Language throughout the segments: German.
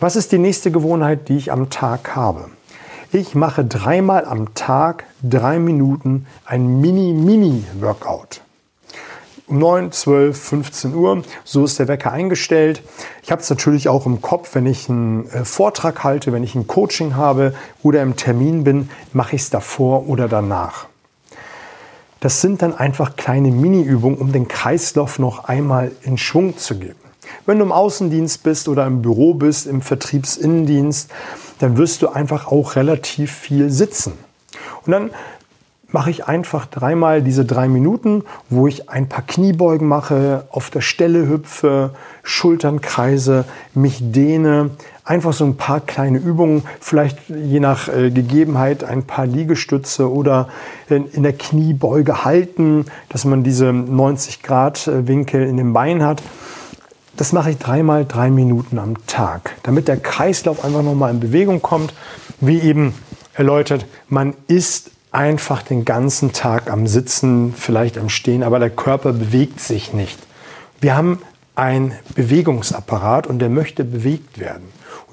Was ist die nächste Gewohnheit, die ich am Tag habe? Ich mache dreimal am Tag drei Minuten ein Mini-Mini-Workout. Um 9, 12, 15 Uhr, so ist der Wecker eingestellt. Ich habe es natürlich auch im Kopf, wenn ich einen äh, Vortrag halte, wenn ich ein Coaching habe oder im Termin bin, mache ich es davor oder danach. Das sind dann einfach kleine Mini-Übungen, um den Kreislauf noch einmal in Schwung zu geben. Wenn du im Außendienst bist oder im Büro bist, im Vertriebsinnendienst, dann wirst du einfach auch relativ viel sitzen. Und dann mache ich einfach dreimal diese drei Minuten, wo ich ein paar Kniebeugen mache, auf der Stelle hüpfe, Schultern kreise, mich dehne, einfach so ein paar kleine Übungen, vielleicht je nach äh, Gegebenheit ein paar Liegestütze oder in, der Kniebeuge halten, dass man diese 90 Grad äh, Winkel in den Beinen hat. Das mache ich dreimal drei Minuten am Tag, damit der Kreislauf einfach nochmal in Bewegung kommt. Wie eben erläutert, man ist einfach den ganzen Tag am Sitzen, vielleicht am Stehen, aber der Körper bewegt sich nicht. Wir haben einen Bewegungsapparat und der möchte bewegt werden.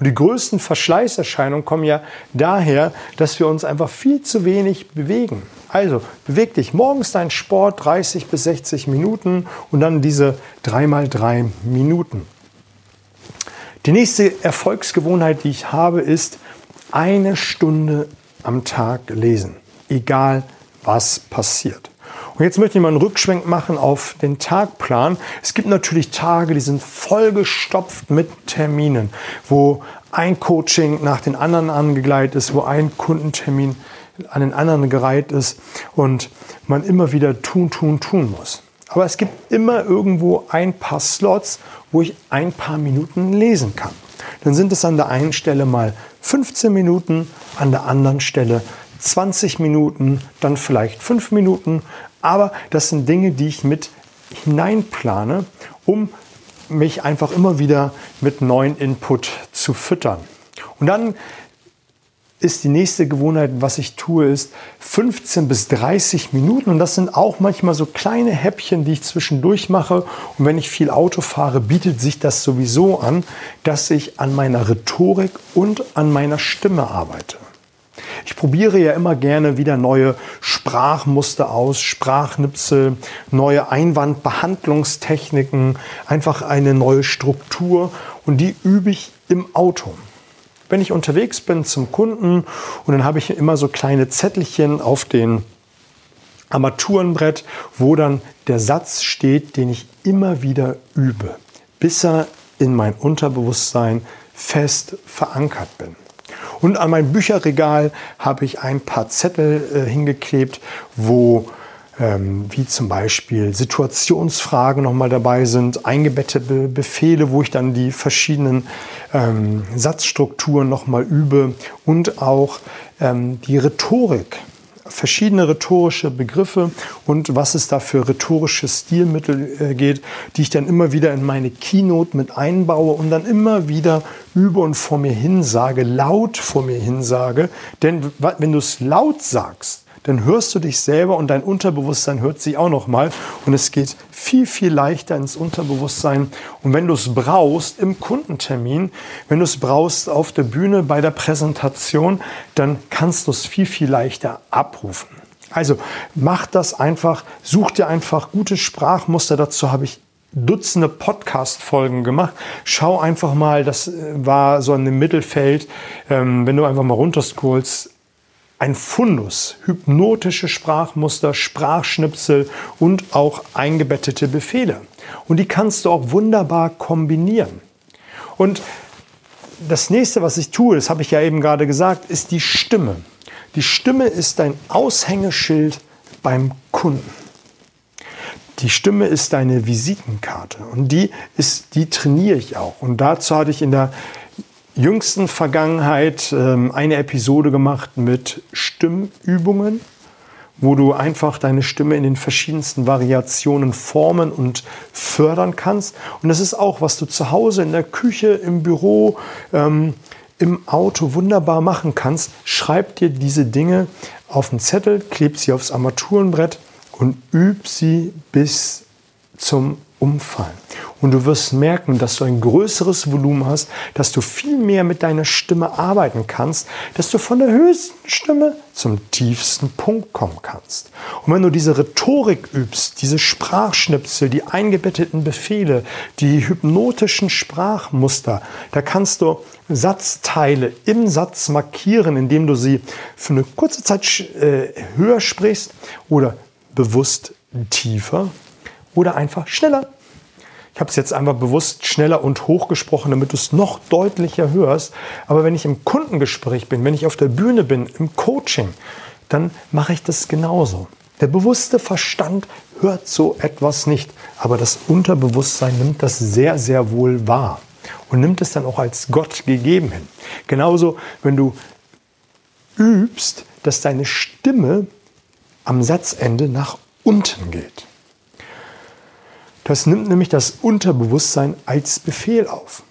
Und die größten Verschleißerscheinungen kommen ja daher, dass wir uns einfach viel zu wenig bewegen. Also beweg dich morgens deinen Sport 30 bis 60 Minuten und dann diese 3 mal 3 Minuten. Die nächste Erfolgsgewohnheit, die ich habe, ist eine Stunde am Tag lesen egal was passiert. Und jetzt möchte ich mal einen Rückschwenk machen auf den Tagplan. Es gibt natürlich Tage, die sind vollgestopft mit Terminen, wo ein Coaching nach den anderen angegleitet ist, wo ein Kundentermin an den anderen gereiht ist und man immer wieder tun, tun, tun muss. Aber es gibt immer irgendwo ein paar Slots, wo ich ein paar Minuten lesen kann. Dann sind es an der einen Stelle mal 15 Minuten, an der anderen Stelle 20 Minuten, dann vielleicht 5 Minuten. Aber das sind Dinge, die ich mit hineinplane, um mich einfach immer wieder mit neuen Input zu füttern. Und dann ist die nächste Gewohnheit, was ich tue, ist 15 bis 30 Minuten. Und das sind auch manchmal so kleine Häppchen, die ich zwischendurch mache. Und wenn ich viel Auto fahre, bietet sich das sowieso an, dass ich an meiner Rhetorik und an meiner Stimme arbeite. Ich probiere ja immer gerne wieder neue Sprachmuster aus, Sprachnipsel, neue Einwandbehandlungstechniken, einfach eine neue Struktur und die übe ich im Auto. Wenn ich unterwegs bin zum Kunden und dann habe ich immer so kleine Zettelchen auf den Armaturenbrett, wo dann der Satz steht, den ich immer wieder übe, bis er in mein Unterbewusstsein fest verankert bin. Und an mein Bücherregal habe ich ein paar Zettel äh, hingeklebt, wo ähm, wie zum Beispiel Situationsfragen nochmal dabei sind, eingebettete Befehle, wo ich dann die verschiedenen ähm, Satzstrukturen nochmal übe und auch ähm, die Rhetorik verschiedene rhetorische Begriffe und was es da für rhetorische Stilmittel äh, geht, die ich dann immer wieder in meine Keynote mit einbaue und dann immer wieder übe und vor mir hin sage, laut vor mir hin sage. Denn wenn du es laut sagst, dann hörst du dich selber und dein Unterbewusstsein hört sich auch noch mal und es geht viel viel leichter ins Unterbewusstsein und wenn du es brauchst im Kundentermin, wenn du es brauchst auf der Bühne bei der Präsentation, dann kannst du es viel viel leichter abrufen. Also mach das einfach, such dir einfach gute Sprachmuster. Dazu habe ich Dutzende Podcast-Folgen gemacht. Schau einfach mal, das äh, war so in dem Mittelfeld, ähm, wenn du einfach mal runterscrollst, ein Fundus, hypnotische Sprachmuster, Sprachschnipsel und auch eingebettete Befehle. Und die kannst du auch wunderbar kombinieren. Und das nächste, was ich tue, das habe ich ja eben gerade gesagt, ist die Stimme. Die Stimme ist ein Aushängeschild beim Kunden. Die Stimme ist deine Visitenkarte und die ist, die trainiere ich auch. Und dazu hatte ich in der jüngsten Vergangenheit ähm, eine Episode gemacht mit Stimmübungen, wo du einfach deine Stimme in den verschiedensten Variationen formen und fördern kannst. Und das ist auch, was du zu Hause, in der Küche, im Büro, ähm, im Auto wunderbar machen kannst. Schreib dir diese Dinge auf einen Zettel, kleb sie aufs Armaturenbrett und üb sie bis zum umfallen. Und du wirst merken, dass du ein größeres Volumen hast, dass du viel mehr mit deiner Stimme arbeiten kannst, dass du von der höchsten Stimme zum tiefsten Punkt kommen kannst. Und wenn du diese Rhetorik übst, diese Sprachschnipsel, die eingebetteten Befehle, die hypnotischen Sprachmuster, da kannst du Satzteile im Satz markieren, indem du sie für eine kurze Zeit äh, höher sprichst oder bewusst tiefer oder einfach schneller. Ich habe es jetzt einfach bewusst schneller und hoch gesprochen, damit du es noch deutlicher hörst. Aber wenn ich im Kundengespräch bin, wenn ich auf der Bühne bin, im Coaching, dann mache ich das genauso. Der bewusste Verstand hört so etwas nicht, aber das Unterbewusstsein nimmt das sehr, sehr wohl wahr und nimmt es dann auch als Gott gegeben hin. Genauso, wenn du übst, dass deine Stimme am Satzende nach unten geht. Das nimmt nämlich das Unterbewusstsein als Befehl auf.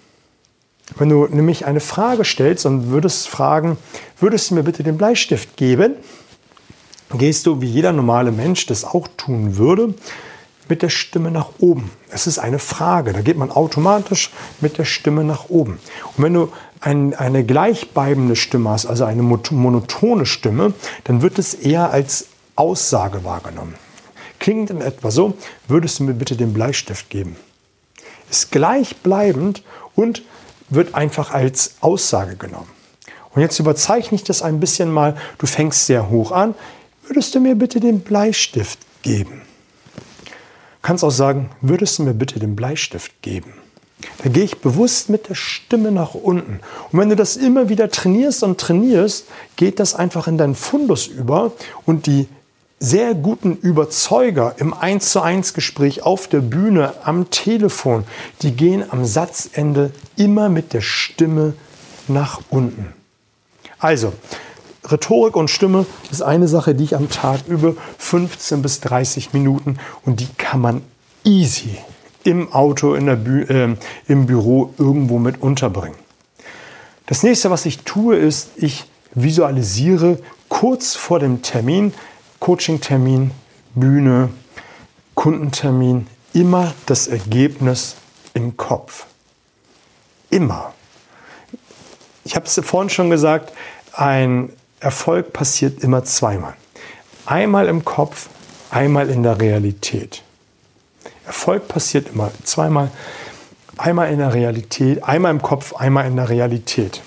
Wenn du nämlich eine Frage stellst und würdest fragen, würdest du mir bitte den Bleistift geben, gehst du, wie jeder normale Mensch das auch tun würde, mit der Stimme nach oben. Es ist eine Frage, da geht man automatisch mit der Stimme nach oben. Und wenn du ein, eine gleichbleibende Stimme hast, also eine monotone Stimme, dann wird es eher als Aussage wahrgenommen. Klingt in etwa so, würdest du mir bitte den Bleistift geben? Ist gleichbleibend und wird einfach als Aussage genommen. Und jetzt überzeichne ich das ein bisschen mal. Du fängst sehr hoch an. Würdest du mir bitte den Bleistift geben? Kannst auch sagen, würdest du mir bitte den Bleistift geben? Da gehe ich bewusst mit der Stimme nach unten. Und wenn du das immer wieder trainierst und trainierst, geht das einfach in deinen Fundus über und die sehr guten Überzeuger im 1 zu 1 Gespräch auf der Bühne, am Telefon, die gehen am Satzende immer mit der Stimme nach unten. Also, Rhetorik und Stimme ist eine Sache, die ich am Tag übe, 15 bis 30 Minuten und die kann man easy im Auto, in der Bü äh, im Büro irgendwo mit unterbringen. Das nächste, was ich tue, ist, ich visualisiere kurz vor dem Termin Coaching-Termin, Bühne, Kundentermin, immer das Ergebnis im Kopf. Immer. Ich habe es vorhin schon gesagt, ein Erfolg passiert immer zweimal. Einmal im Kopf, einmal in der Realität. Erfolg passiert immer zweimal. Einmal in der Realität, einmal im Kopf, einmal in der Realität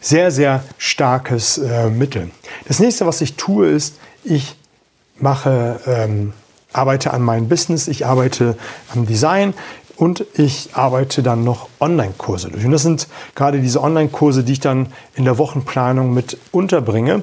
sehr, sehr starkes äh, Mittel. Das nächste, was ich tue, ist, ich mache, ähm, arbeite an meinem Business, ich arbeite am Design und ich arbeite dann noch Online-Kurse durch. Und das sind gerade diese Online-Kurse, die ich dann in der Wochenplanung mit unterbringe.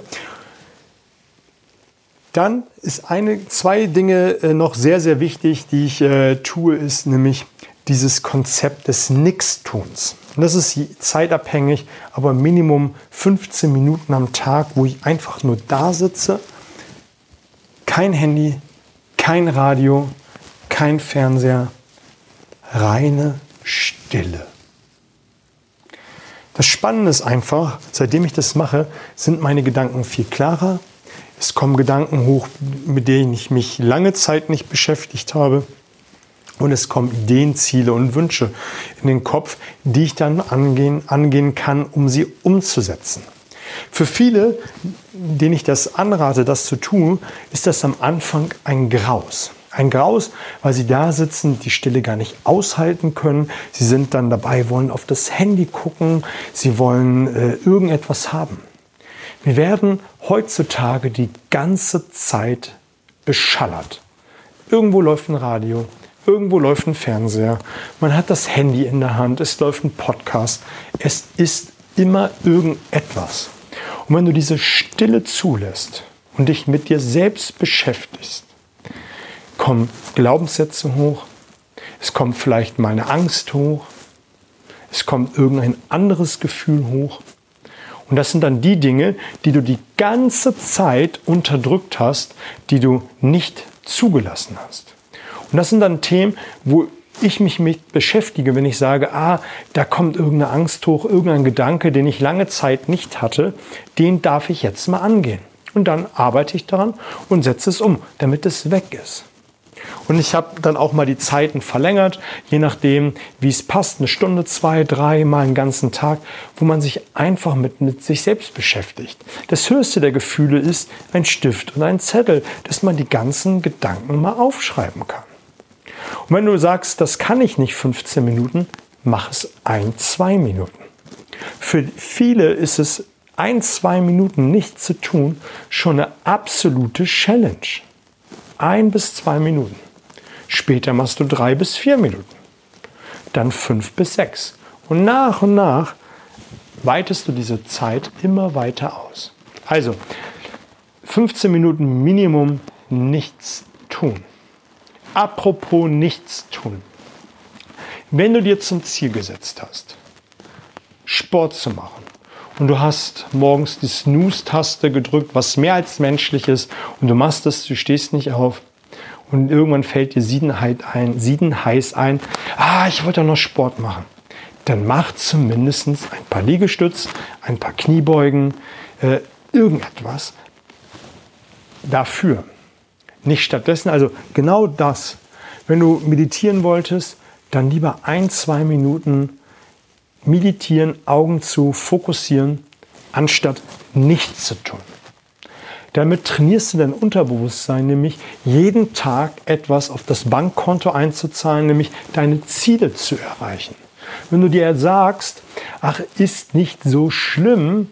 Dann ist eine, zwei Dinge äh, noch sehr, sehr wichtig, die ich äh, tue, ist nämlich dieses Konzept des Nichtstuns. Und das ist zeitabhängig, aber Minimum 15 Minuten am Tag, wo ich einfach nur da sitze. Kein Handy, kein Radio, kein Fernseher, reine Stille. Das Spannende ist einfach, seitdem ich das mache, sind meine Gedanken viel klarer. Es kommen Gedanken hoch, mit denen ich mich lange Zeit nicht beschäftigt habe. Und es kommen Ideen, Ziele und Wünsche in den Kopf, die ich dann angehen, angehen kann, um sie umzusetzen. Für viele, denen ich das anrate, das zu tun, ist das am Anfang ein Graus. Ein Graus, weil sie da sitzen, die Stille gar nicht aushalten können. Sie sind dann dabei, wollen auf das Handy gucken, sie wollen äh, irgendetwas haben. Wir werden heutzutage die ganze Zeit beschallert. Irgendwo läuft ein Radio, Irgendwo läuft ein Fernseher, man hat das Handy in der Hand, es läuft ein Podcast. Es ist immer irgendetwas. Und wenn du diese Stille zulässt und dich mit dir selbst beschäftigst, kommen Glaubenssätze hoch, es kommt vielleicht mal eine Angst hoch, es kommt irgendein anderes Gefühl hoch. Und das sind dann die Dinge, die du die ganze Zeit unterdrückt hast, die du nicht zugelassen hast. Und das sind dann Themen, wo ich mich mit beschäftige, wenn ich sage, ah, da kommt irgendeine Angst hoch, irgendein Gedanke, den ich lange Zeit nicht hatte, den darf ich jetzt mal angehen. Und dann arbeite ich daran und setze es um, damit es weg ist. Und ich habe dann auch mal die Zeiten verlängert, je nachdem, wie es passt, eine Stunde, zwei, drei, mal einen ganzen Tag, wo man sich einfach mit, mit sich selbst beschäftigt. Das höchste der Gefühle ist ein Stift und ein Zettel, dass man die ganzen Gedanken mal aufschreiben kann. Und wenn du sagst, das kann ich nicht 15 Minuten, mach es ein, zwei Minuten. Für viele ist es ein, zwei Minuten nichts zu tun schon eine absolute Challenge. Ein bis zwei Minuten. Später machst du drei bis vier Minuten. Dann fünf bis sechs. Und nach und nach weitest du diese Zeit immer weiter aus. Also 15 Minuten Minimum nichts tun. Apropos nichts tun. Wenn du dir zum Ziel gesetzt hast, Sport zu machen, und du hast morgens die Snooze-Taste gedrückt, was mehr als menschlich ist, und du machst es, du stehst nicht auf, und irgendwann fällt dir Siedenheit ein, Siedenheiß ein, ah, ich wollte noch Sport machen. Dann mach zumindest ein paar Liegestütz, ein paar Kniebeugen, äh, irgendetwas dafür. Nicht stattdessen, also genau das. Wenn du meditieren wolltest, dann lieber ein, zwei Minuten meditieren, Augen zu, fokussieren, anstatt nichts zu tun. Damit trainierst du dein Unterbewusstsein, nämlich jeden Tag etwas auf das Bankkonto einzuzahlen, nämlich deine Ziele zu erreichen. Wenn du dir sagst, ach, ist nicht so schlimm,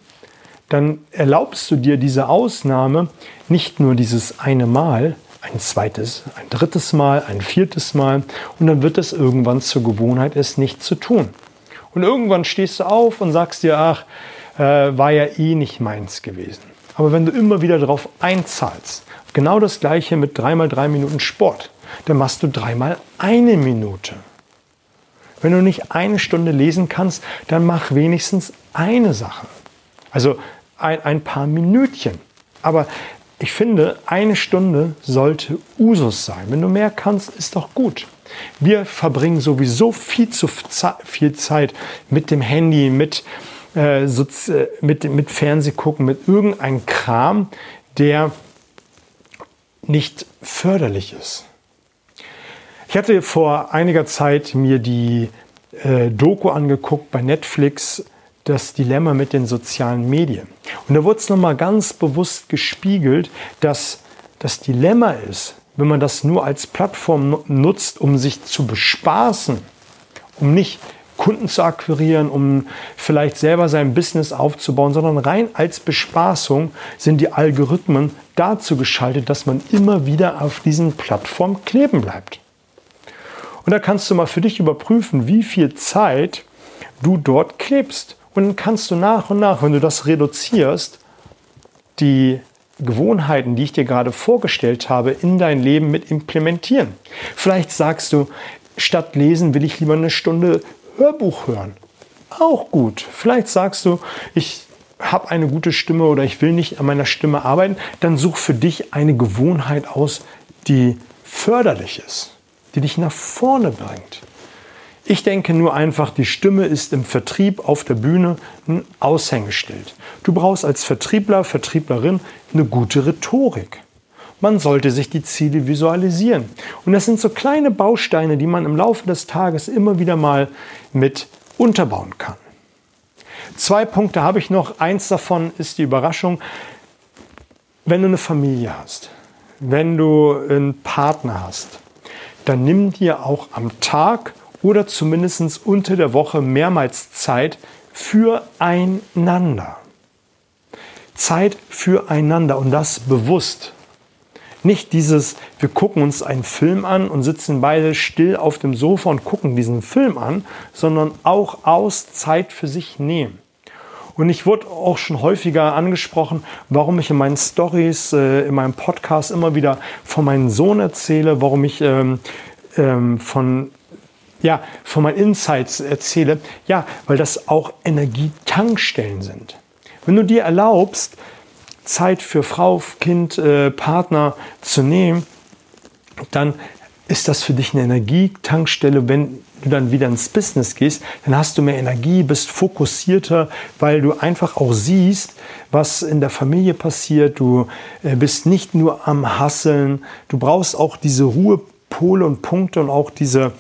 dann erlaubst du dir diese Ausnahme nicht nur dieses eine Mal, ein zweites, ein drittes Mal, ein viertes Mal und dann wird es irgendwann zur Gewohnheit, es nicht zu tun. Und irgendwann stehst du auf und sagst dir, ach, äh, war ja eh nicht meins gewesen. Aber wenn du immer wieder darauf einzahlst, genau das gleiche mit dreimal drei Minuten Sport, dann machst du dreimal eine Minute. Wenn du nicht eine Stunde lesen kannst, dann mach wenigstens eine Sache. Also ein, ein paar Minütchen. Aber ich finde, eine Stunde sollte Usus sein. Wenn du mehr kannst, ist doch gut. Wir verbringen sowieso viel zu viel Zeit mit dem Handy, mit, äh, äh, mit, mit Fernsehgucken, mit irgendeinem Kram, der nicht förderlich ist. Ich hatte vor einiger Zeit mir die äh, Doku angeguckt bei Netflix das Dilemma mit den sozialen Medien. Und da wurde es nochmal ganz bewusst gespiegelt, dass das Dilemma ist, wenn man das nur als Plattform nutzt, um sich zu bespaßen, um nicht Kunden zu akquirieren, um vielleicht selber sein Business aufzubauen, sondern rein als Bespaßung sind die Algorithmen dazu geschaltet, dass man immer wieder auf diesen Plattformen kleben bleibt. Und da kannst du mal für dich überprüfen, wie viel Zeit du dort klebst. Und dann kannst du nach und nach, wenn du das reduzierst, die Gewohnheiten, die ich dir gerade vorgestellt habe, in dein Leben mit implementieren. Vielleicht sagst du, statt lesen will ich lieber eine Stunde Hörbuch hören. Auch gut. Vielleicht sagst du, ich habe eine gute Stimme oder ich will nicht an meiner Stimme arbeiten. Dann such für dich eine Gewohnheit aus, die förderlich ist, die dich nach vorne bringt. Ich denke nur einfach, die Stimme ist im Vertrieb auf der Bühne ein Aushängeschild. Du brauchst als Vertriebler, Vertrieblerin eine gute Rhetorik. Man sollte sich die Ziele visualisieren. Und das sind so kleine Bausteine, die man im Laufe des Tages immer wieder mal mit unterbauen kann. Zwei Punkte habe ich noch. Eins davon ist die Überraschung, wenn du eine Familie hast, wenn du einen Partner hast, dann nimm dir auch am Tag oder zumindest unter der Woche mehrmals Zeit füreinander. Zeit füreinander und das bewusst. Nicht dieses, wir gucken uns einen Film an und sitzen beide still auf dem Sofa und gucken diesen Film an, sondern auch aus Zeit für sich nehmen. Und ich wurde auch schon häufiger angesprochen, warum ich in meinen Stories, äh, in meinem Podcast immer wieder von meinem Sohn erzähle, warum ich ähm, ähm, von ja, von meinen Insights erzähle, ja, weil das auch Energietankstellen sind. Wenn du dir erlaubst, Zeit für Frau, Kind, äh, Partner zu nehmen, dann ist das für dich eine Energietankstelle, wenn du dann wieder ins Business gehst, dann hast du mehr Energie, bist fokussierter, weil du einfach auch siehst, was in der Familie passiert. Du äh, bist nicht nur am Hasseln, du brauchst auch diese Ruhe Pole und Punkte und auch diese,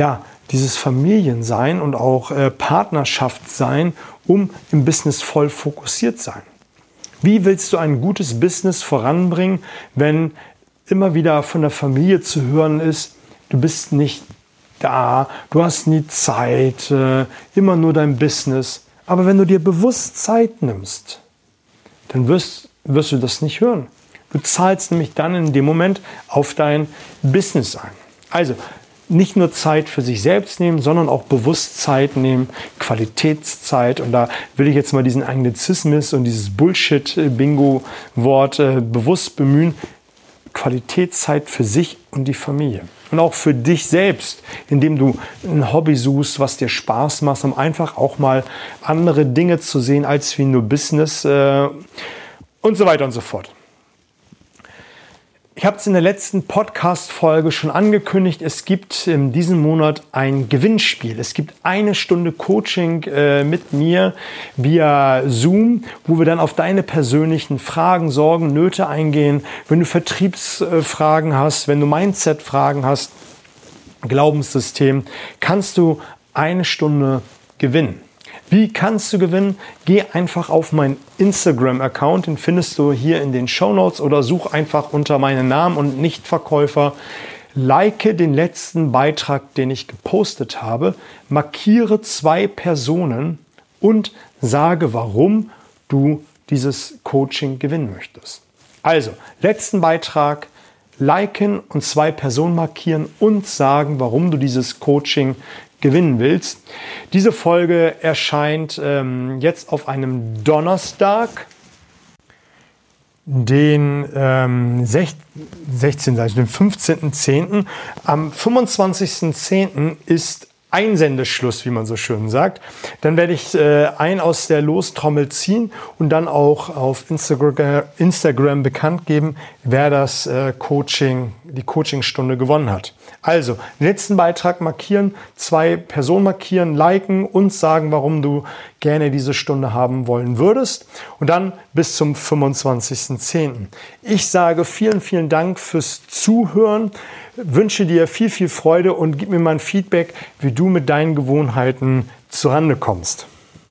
ja, dieses Familiensein und auch äh, Partnerschaft sein, um im Business voll fokussiert sein. Wie willst du ein gutes Business voranbringen, wenn immer wieder von der Familie zu hören ist, du bist nicht da, du hast nie Zeit, äh, immer nur dein Business. Aber wenn du dir bewusst Zeit nimmst, dann wirst, wirst du das nicht hören. Du zahlst nämlich dann in dem Moment auf dein Business ein. Also nicht nur Zeit für sich selbst nehmen, sondern auch bewusst Zeit nehmen, Qualitätszeit. Und da will ich jetzt mal diesen Anglizismus und dieses Bullshit-Bingo-Wort äh, bewusst bemühen. Qualitätszeit für sich und die Familie. Und auch für dich selbst, indem du ein Hobby suchst, was dir Spaß macht, um einfach auch mal andere Dinge zu sehen als wie nur Business äh, und so weiter und so fort. Ich habe es in der letzten Podcast-Folge schon angekündigt. Es gibt in diesem Monat ein Gewinnspiel. Es gibt eine Stunde Coaching äh, mit mir via Zoom, wo wir dann auf deine persönlichen Fragen, Sorgen, Nöte eingehen. Wenn du Vertriebsfragen hast, wenn du Mindset-Fragen hast, Glaubenssystem, kannst du eine Stunde gewinnen. Wie kannst du gewinnen? Geh einfach auf meinen Instagram-Account, den findest du hier in den Show Notes oder such einfach unter meinen Namen und Nichtverkäufer. Like den letzten Beitrag, den ich gepostet habe, markiere zwei Personen und sage, warum du dieses Coaching gewinnen möchtest. Also, letzten Beitrag, liken und zwei Personen markieren und sagen, warum du dieses Coaching gewinnen willst. Diese Folge erscheint ähm, jetzt auf einem Donnerstag, den ähm, 16, also den 15.10. Am 25.10. ist Einsendeschluss, wie man so schön sagt. Dann werde ich äh, ein aus der Lostrommel ziehen und dann auch auf Instagram, Instagram bekannt geben, wer das äh, Coaching, die Coachingstunde gewonnen hat. Also, letzten Beitrag markieren, zwei Personen markieren, liken und sagen, warum du gerne diese Stunde haben wollen würdest. Und dann bis zum 25.10. Ich sage vielen, vielen Dank fürs Zuhören wünsche dir viel, viel Freude und gib mir mal ein Feedback, wie du mit deinen Gewohnheiten zurande kommst.